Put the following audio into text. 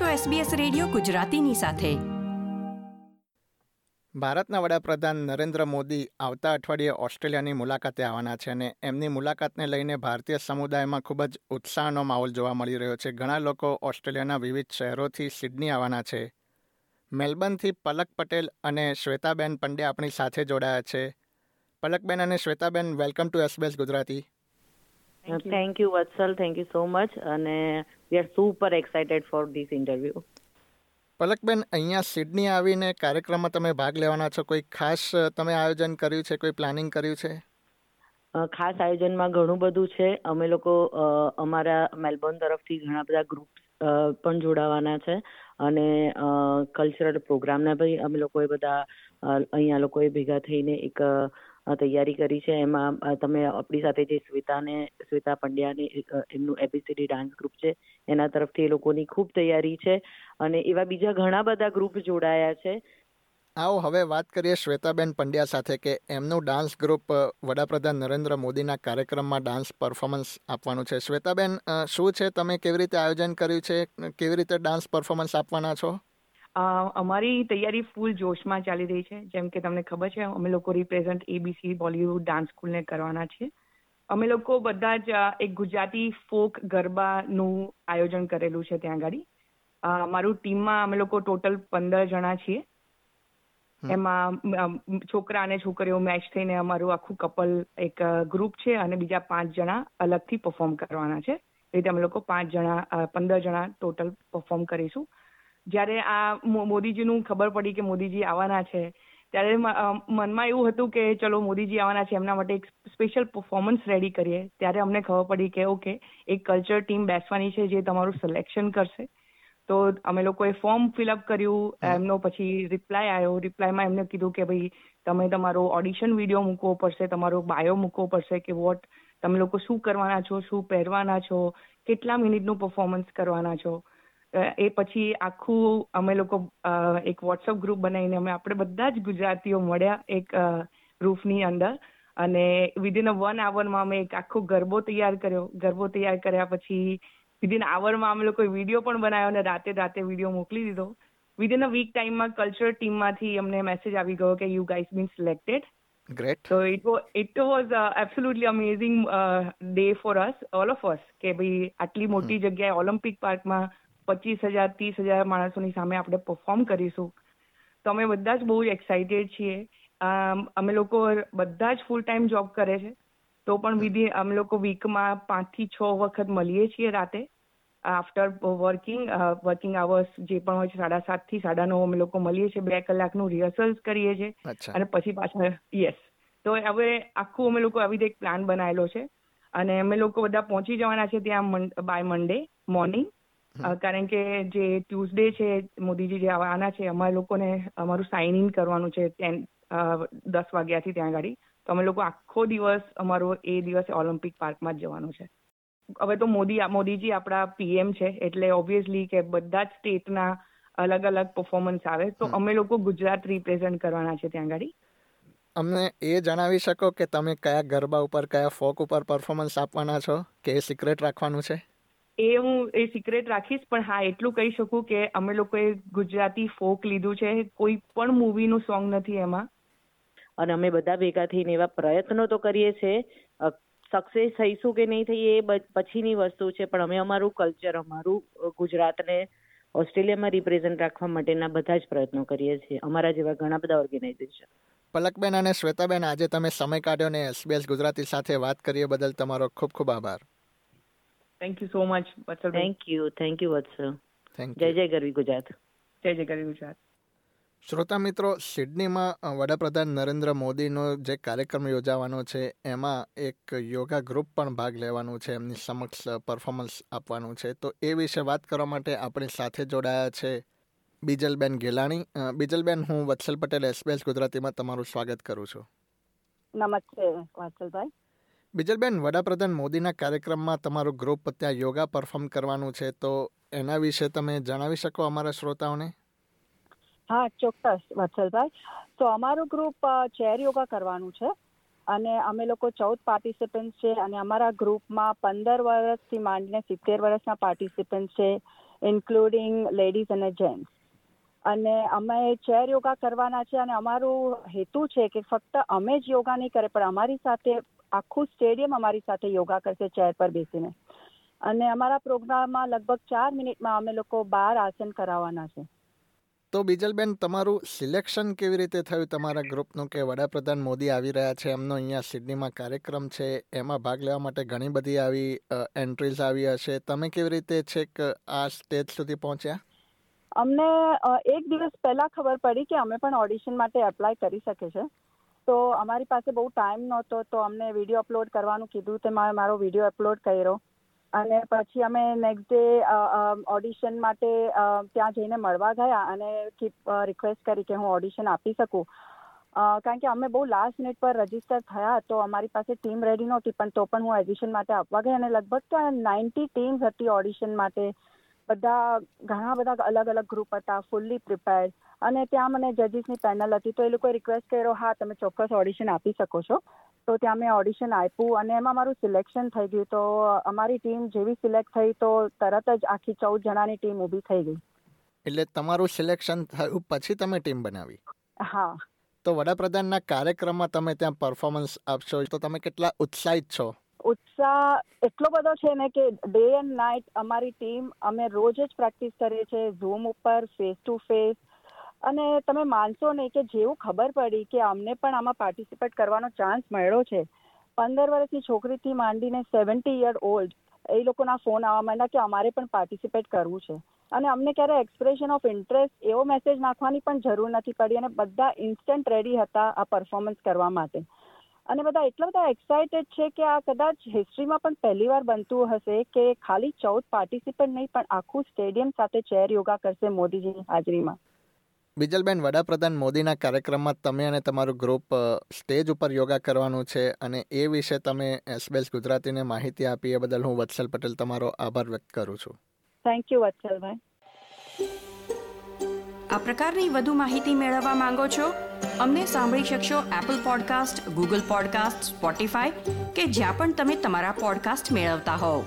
છો SBS radio ગુજરાતીની સાથે. ભારતના વડાપ્રધાન નરેન્દ્ર મોદી આવતા અઠવાડિયે ઓસ્ટ્રેલિયાની મુલાકાતે આવવાના છે અને એમની મુલાકાતને લઈને ભારતીય સમુદાયમાં ખૂબ જ ઉત્સાહનો માહોલ જોવા મળી રહ્યો છે. ઘણા લોકો ઓસ્ટ્રેલિયાના વિવિધ શહેરોથી સિડની આવવાના છે. મેલબર્નથી પલક પટેલ અને શ્વેતાબેન પંડ્યા આપણી સાથે જોડાયા છે. પલકબેન અને Shwetaben, welcome to SBS Gujarati. Thank you Vatsal thank you so much અને we are super excited for this interview Palakben અહીંયા સિડની આવીને કાર્યક્રમમાં તમે ભાગ લેવાના છો. કોઈ ખાસ તમે આયોજન કર્યું છે? કોઈ પ્લાનિંગ કર્યું છે? ખાસ આયોજનમાં ઘણું બધું છે. અમે લોકો અમારા મેલબોર્ન તરફથી ઘણા બધા ગ્રુપ પણ જોડાવાના છે. અને કલ્ચરલ પ્રોગ્રામના ભાઈ અમે લોકોએ બધા અહીંયા લોકોએ ભેગા થઈને એક તૈયારી કરી છે. એમાં તમે આપણી સાથે જે શ્વેતાને શ્વેતા પંડ્યાને એમનું એબીસીડી ડાન્સ ગ્રુપ છે, એના તરફથી એ લોકોની ખૂબ તૈયારી છે અને એવા બીજા ઘણા બધા ગ્રુપ જોડાયા છે. આવો, હવે વાત કરીએ શ્વેતાબેન પંડ્યા સાથે કે એમનું ડાન્સ ગ્રુપ વડાપ્રધાન નરેન્દ્ર મોદીના કાર્યક્રમમાં ડાન્સ પરફોર્મન્સ આપવાનું છે. શ્વેતાબેન શું છે? તમે કેવી રીતે આયોજન કર્યું છે? કેવી રીતે ડાન્સ પરફોર્મન્સ આપવાના છો? અમારી તૈયારી ફૂલ જોશમાં ચાલી રહી છે. જેમ કે તમને ખબર છે અમે લોકો રિપ્રેઝન્ટ એબીસી બોલિવૂડ ડાન્સ સ્કૂલને કરવાના છે અમે લોકો બધા જ એક ગુજરાતી ફોક ગરબાનું આયોજન કરેલું છે ત્યાં આગળ અમારું ટીમમાં અમે લોકો ટોટલ પંદર જણા છીએ. એમાં છોકરા અને છોકરીઓ મેચ થઈને અમારું આખું કપલ એક ગ્રુપ છે અને બીજા પાંચ જણા અલગથી પરફોર્મ કરવાના છે. એ રીતે અમે લોકો પાંચ જણા પંદર જણા ટોટલ પરફોર્મ કરીશું. જ્યારે આ મોદીજીનું ખબર પડી કે મોદીજી આવવાના છે ત્યારે મનમાં એવું હતું કે ચલો મોદીજી આવવાના છે એમના માટે એક સ્પેશિયલ પરફોર્મન્સ રેડી કરીએ. ત્યારે અમને ખબર પડી કે ઓકે એક કલ્ચર ટીમ બેસવાની છે જે તમારું સિલેક્શન કરશે. તો અમે લોકોએ ફોર્મ ફિલઅપ કર્યું એમનો પછી રિપ્લાય આવ્યો રિપ્લાયમાં એમને કીધું કે ભાઈ તમે તમારો ઓડિશન વીડિયો મૂકવો પડશે તમારો બાયો મૂકવો પડશે કે વોટ તમે લોકો શું કરવાના છો શું પહેરવાના છો કેટલા મિનિટનું પરફોર્મન્સ કરવાના છો. એ પછી આખું અમે લોકો એક વોટ્સઅપ ગ્રુપ બનાવીને અમે આપણે બધા જ ગુજરાતીઓ મળ્યા એક રૂફની અંદર અને વિધિન અ વન આવરમાં અમે એક આખો ગરબો તૈયાર કર્યો ગરબો તૈયાર કર્યા પછી વિધિન આવરમાં અમે લોકોએ વીડિયો પણ બનાવ્યો અને રાતે રાતે વીડિયો મોકલી દીધો વિધિન અ વીક ટાઈમમાં કલ્ચર ટીમમાંથી અમને મેસેજ આવી ગયો કે you guys been selected Great. So it was it was uh, absolutely amazing uh, day for us, all of us. કે ભાઈ આટલી મોટી જગ્યાએ ઓલિમ્પિક પાર્કમાં પચીસ હજાર ત્રીસ હજાર માણસોની સામે આપણે પરફોર્મ કરીશું. તો અમે બધા જ બહુ એક્સાઇટેડ છીએ. અમે લોકો બધા જ ફૂલ ટાઈમ જોબ કરે છે. તો પણ વિધિ અમે લોકો વીકમાં પાંચથી છ વખત મળીએ છીએ રાતે. આફ્ટર વર્કિંગ વર્કિંગ આવર્સ જે પણ હોય છે સાડા સાતથી સાડા નવ અમે લોકો મળીએ છીએ. બે કલાકનું રિહર્સલ્સ કરીએ છીએ. અને પછી પાછા યસ તો હવે આખું અમે લોકો આવી રીતે એક પ્લાન બનાવેલો છે. અને અમે લોકો બધા પહોંચી જવાના છે ત્યાં બાય મંડે મોર્નિંગ કારણ કે જે ટ્યુઝડે છે મોદીજી જે આવવાના છે અમારા લોકોને અમારું સાઇન ઇન કરવાનું છે દસ વાગ્યાથી ત્યાં આગળ તો અમે લોકો આખો દિવસ અમારો એ દિવસે ઓલિમ્પિક પાર્કમાં જ જવાનો છે. હવે તો મોદી મોદીજી આપણા પીએમ છે એટલે ઓબ્વિયસલી કે બધા જ સ્ટેટના અલગ અલગ પરફોર્મન્સ આવે. તો અમે લોકો ગુજરાત રિપ્રેઝન્ટ કરવાના છે ત્યાં ગાડી. અમને એ જણાવી શકો કે તમે કયા ગરબા ઉપર કયા ફોક ઉપર પરફોર્મન્સ આપવાના છો? કે એ સિક્રેટ રાખવાનું છે? એ હું એ સિક્રેટ રાખીશ પણ હા એટલું કહી શકું કે અમે લોકોએ ગુજરાતી ફોક લીધું છે. કોઈ પણ મૂવીનું સોંગ નથી એમાં. અને અમે બધા ભેગા થઈને એવા પ્રયત્નો તો કરીએ છીએ સક્સેસ થઈશું કે નહીં થઈએ એ પછીની વસ્તુ છે પણ અમે અમારું કલ્ચર અમારું ગુજરાતને ઓસ્ટ્રેલિયામાં રિપ્રેઝન્ટ રાખવા માટેના બધા જ પ્રયત્નો કરીએ છીએ. અમારા જેવા ઘણા બધા ઓર્ગેનાઇઝેશન પલકબેન અને શ્વેતાબેન આજે તમે સમય કાઢ્યો ને એસબીએસ ગુજરાતી સાથે વાત કરીએ બદલ તમારો ખૂબ ખૂબ આભાર. Thank you so much Vatsal thank you thank you Vatsal જય જય ગરવી ગુજરાત જય જય ગરવી ગુજરાત શ્રોતા મિત્રો સિડનીમાં વડાપ્રધાન નરેન્દ્ર મોદીનો જે કાર્યક્રમ યોજાવાનો છે એમાં એક યોગા ગ્રુપ પણ ભાગ લેવાનું છે એમની સમક્ષ પરફોર્મન્સ આપવાનું છે. તો એ વિશે વાત કરવા માટે આપણી સાથે જોડાયા છે બીજલબેન ગેલાણી. બીજલબેન હું વત્સલ પટેલ એસબીએસ ગુજરાતીમાં તમારું સ્વાગત કરું છું. નમસ્તે વત્સલભાઈ બિજલબેન, વડાપ્રધાન મોદીના કાર્યક્રમમાં તમારું ગ્રુપ ત્યાં યોગા પરફોર્મ કરવાનું છે, તો એના વિશે તમે જણાવી શકો અમારા શ્રોતાઓને? હા, ચોક્કસ, વત્સલભાઈ. તો અમારું ગ્રુપ ચેર યોગા કરવાનું છે અને અમે લોકો ચૌદ પાર્ટિસિપન્ટ છે અને અમારા ગ્રુપમાં પંદર વર્ષથી માંડીને સિત્તેર વર્ષના પાર્ટિસિપન્ટ છે ઇન્ક્લુડિંગ લેડીઝ અને જેન્ટ્સ અને અમે ચેર યોગા કરવાના છે અને અમારું હેતુ છે કે ફક્ત અમે જ યોગા નહીં કરે, પણ અમારી સાથે આખું સ્ટેડિયમ અમારી સાથે યોગા કરશે ચેર પર બેસીને. અને અમારા પ્રોગ્રામમાં લગભગ ચાર મિનિટમાં અમે લોકો બાર આસન કરાવવાના છે. તો બીજલબેન તમારું સિલેક્શન કેવી રીતે થયું? તમારા ગ્રુપનું કે વડાપ્રધાન મોદી આવી રહ્યા છે એમનો અહીંયા સિડનીમાં કાર્યક્રમ છે એમાં ભાગ લેવા માટે ઘણી બધી આવી એન્ટ્રીઝ આવી હશે. તમે કેવી રીતે છેક આ સ્ટેજ સુધી પહોંચ્યા? અમને એક દિવસ પહેલા ખબર પડી કે અમે પણ ઓડિશન માટે એપ્લાય કરી શકે છે. તો અમારી પાસે બહુ ટાઈમ નહોતો, તો અમને વીડિયો અપલોડ કરવાનું કીધું તે મેં મારો વીડિયો અપલોડ કર્યો. અને પછી અમે નેક્સ્ટ ડે ઓડિશન માટે ત્યાં જઈને મળવા ગયા અને રિક્વેસ્ટ કરી કે હું ઓડિશન આપી શકું. કારણ કે અમે બહુ લાસ્ટ મિનિટ પર રજિસ્ટર થયા તો અમારી પાસે ટીમ રેડી નહોતી, પણ તો પણ હું એડિશન માટે આપવા ગઈ અને લગભગ તો નાઇન્ટી ટીમ્સ હતી ઓડિશન માટે. બધા ઘણા બધા અલગ અલગ ગ્રુપ હતા ફૂલ્લી પ્રિપેર્ડ અને ત્યાં મને જજીસની પેનલ હતી તો એ લોકોએ રિક્વેસ્ટ કર્યો હા તમે ચોક્કસ ઓડિશન આપી શકો છો. તો ત્યાં મેં ઓડિશન આપ્યું અને એમાં મારું સિલેક્શન થઈ ગયું. તો અમારી ટીમ જેવી સિલેક્ટ થઈ તો તરત જ આખી ચૌદ જણાની ટીમ ઊભી થઈ ગઈ. એટલે તમારું સિલેક્શન થયું પછી તમે ટીમ બનાવી? હા. તો વડાપ્રધાનના કાર્યક્રમમાં તમે ત્યાં પરફોર્મન્સ આપશો તો તમે કેટલા ઉત્સાહિત છો? ઉત્સાહ એટલો બધો છે ને કે ડે એન્ડ નાઇટ અમારી ટીમ અમે રોજ જ પ્રેક્ટિસ કરીએ છીએ ઝૂમ ઉપર ફેસ ટુ ફેસ અને તમે માનશો નહીં કે જેવું ખબર પડી કે અમને પણ આમાં પાર્ટિસિપેટ કરવાનો ચાન્સ મળ્યો છે. પંદર વર્ષની છોકરીથી માંડીને સેવન્ટી યર ઓલ્ડ એ લોકોના ફોન આવવા માંડ્યા કે અમારે પણ પાર્ટિસિપેટ કરવું છે. અને અમને ક્યારે એક્સપ્રેશન ઓફ ઇન્ટરેસ્ટ એવો મેસેજ નાખવાની પણ જરૂર નથી પડી અને બધા ઇન્સ્ટન્ટ રેડી હતા આ પરફોર્મન્સ કરવા માટે. અને બધા એટલા બધા એક્સાઇટેડ છે કે આ કદાચ હિસ્ટ્રીમાં પણ પહેલી વાર બનતું હશે કે ખાલી ચૌદ પાર્ટિસિપન્ટ નહીં પણ આખું સ્ટેડિયમ સાથે ચેર યોગા કરશે મોદીજીની હાજરીમાં. બિજલબેન વડાપ્રધાન મોદીના કાર્યક્રમમાં તમે અને તમારું ગ્રુપ સ્ટેજ ઉપર યોગા કરવાનું છે અને એ વિશે તમે એસબીએસ ગુજરાતીને માહિતી આપી એ બદલ હું વત્સલ પટેલ તમારો આભાર વ્યક્ત કરું છું. Thank you Vatsalbhai. આ પ્રકારની વધુ માહિતી મેળવવા માંગો છો? અમને સાંભળી શકશો Apple podcast Google podcast Spotify કે જ્યાં પણ તમે તમારા પોડકાસ્ટ મેળવતા હોવ.